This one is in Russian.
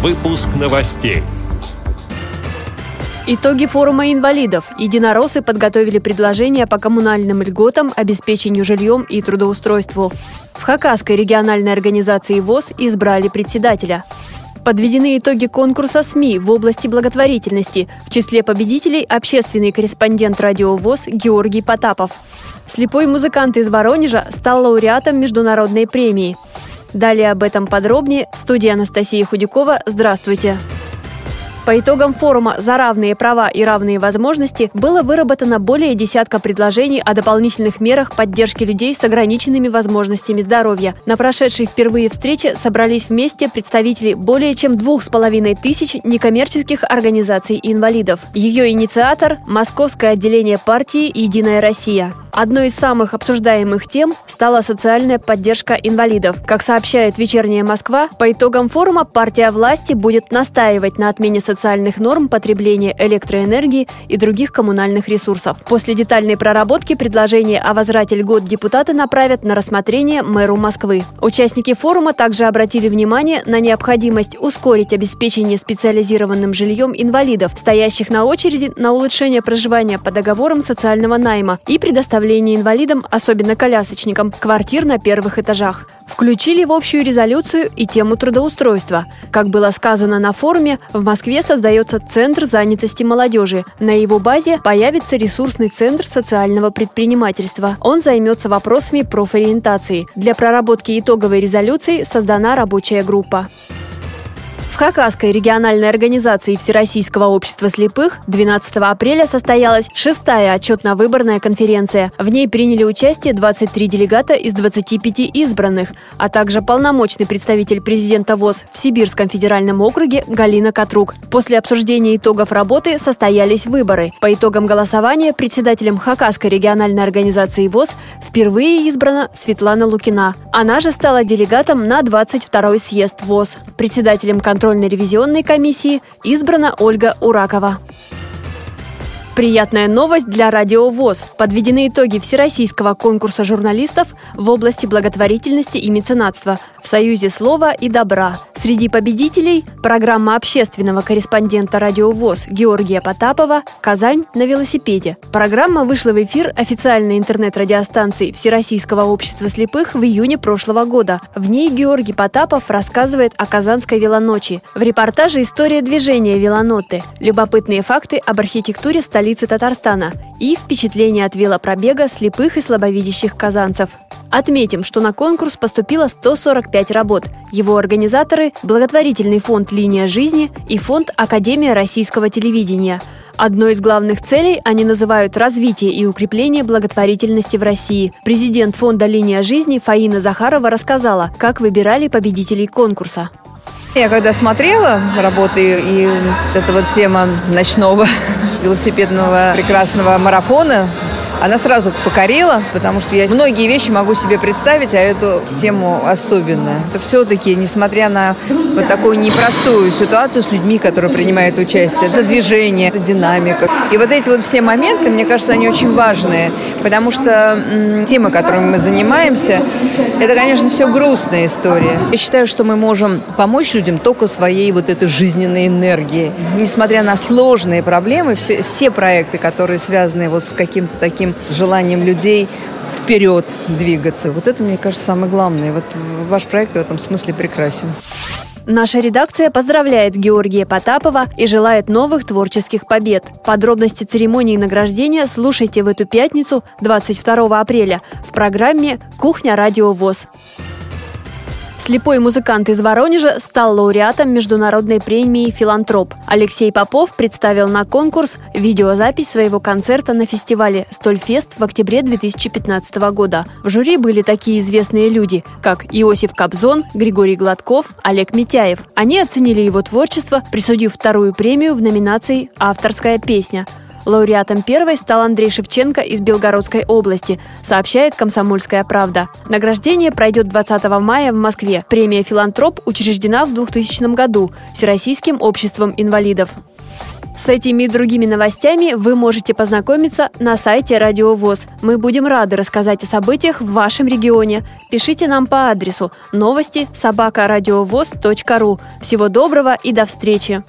Выпуск новостей. Итоги форума инвалидов. Единороссы подготовили предложения по коммунальным льготам, обеспечению жильем и трудоустройству. В Хакасской региональной организации ВОЗ избрали председателя. Подведены итоги конкурса СМИ в области благотворительности. В числе победителей общественный корреспондент радио ВОЗ Георгий Потапов. Слепой музыкант из Воронежа стал лауреатом международной премии. Далее об этом подробнее. Студия Анастасия Худякова. Здравствуйте. Здравствуйте. По итогам форума «За равные права и равные возможности» было выработано более десятка предложений о дополнительных мерах поддержки людей с ограниченными возможностями здоровья. На прошедшей впервые встрече собрались вместе представители более чем двух с половиной тысяч некоммерческих организаций инвалидов. Ее инициатор – Московское отделение партии «Единая Россия». Одной из самых обсуждаемых тем стала социальная поддержка инвалидов. Как сообщает «Вечерняя Москва», по итогам форума партия власти будет настаивать на отмене социальных норм потребления электроэнергии и других коммунальных ресурсов. После детальной проработки предложение о возврате льгот депутаты направят на рассмотрение мэру Москвы. Участники форума также обратили внимание на необходимость ускорить обеспечение специализированным жильем инвалидов, стоящих на очереди на улучшение проживания по договорам социального найма и предоставление инвалидам, особенно колясочникам, квартир на первых этажах. Включили в общую резолюцию и тему трудоустройства. Как было сказано на форуме, в Москве создается Центр занятости молодежи. На его базе появится ресурсный центр социального предпринимательства. Он займется вопросами профориентации. Для проработки итоговой резолюции создана рабочая группа. Хакасской региональной организации Всероссийского общества слепых 12 апреля состоялась шестая отчетно-выборная конференция. В ней приняли участие 23 делегата из 25 избранных, а также полномочный представитель президента ВОЗ в Сибирском федеральном округе Галина Катрук. После обсуждения итогов работы состоялись выборы. По итогам голосования председателем Хакасской региональной организации ВОЗ впервые избрана Светлана Лукина. Она же стала делегатом на 22-й съезд ВОЗ. Председателем контроля контрольно-ревизионной комиссии избрана Ольга Уракова. Приятная новость для Радио ВОЗ. Подведены итоги Всероссийского конкурса журналистов в области благотворительности и меценатства Союзе слова и добра. Среди победителей – программа общественного корреспондента Радио ВОЗ Георгия Потапова «Казань на велосипеде». Программа вышла в эфир официальной интернет-радиостанции Всероссийского общества слепых в июне прошлого года. В ней Георгий Потапов рассказывает о Казанской велоночи. В репортаже история движения велоноты, любопытные факты об архитектуре столицы Татарстана и впечатление от велопробега слепых и слабовидящих казанцев. Отметим, что на конкурс поступило 145 работ. Его организаторы – благотворительный фонд «Линия жизни» и фонд «Академия российского телевидения». Одной из главных целей они называют развитие и укрепление благотворительности в России. Президент фонда «Линия жизни» Фаина Захарова рассказала, как выбирали победителей конкурса. Я когда смотрела работы и эта вот тема ночного велосипедного прекрасного марафона, она сразу покорила, потому что я многие вещи могу себе представить, а эту тему особенно. Это все-таки, несмотря на вот такую непростую ситуацию с людьми, которые принимают участие, это движение, это динамика. И вот эти вот все моменты, мне кажется, они очень важные, потому что м, тема, которой мы занимаемся, это, конечно, все грустная история. Я считаю, что мы можем помочь людям только своей вот этой жизненной энергией. Несмотря на сложные проблемы, все, все проекты, которые связаны вот с каким-то таким желанием людей вперед двигаться. Вот это, мне кажется, самое главное. Вот ваш проект в этом смысле прекрасен. Наша редакция поздравляет Георгия Потапова и желает новых творческих побед. Подробности церемонии награждения слушайте в эту пятницу, 22 апреля, в программе «Кухня Радио ВОЗ». Слепой музыкант из Воронежа стал лауреатом международной премии «Филантроп». Алексей Попов представил на конкурс видеозапись своего концерта на фестивале «Стольфест» в октябре 2015 года. В жюри были такие известные люди, как Иосиф Кобзон, Григорий Гладков, Олег Митяев. Они оценили его творчество, присудив вторую премию в номинации «Авторская песня». Лауреатом первой стал Андрей Шевченко из Белгородской области, сообщает «Комсомольская правда». Награждение пройдет 20 мая в Москве. Премия «Филантроп» учреждена в 2000 году Всероссийским обществом инвалидов. С этими и другими новостями вы можете познакомиться на сайте Радио ВОЗ. Мы будем рады рассказать о событиях в вашем регионе. Пишите нам по адресу новости собакарадиовоз.ру. Всего доброго и до встречи!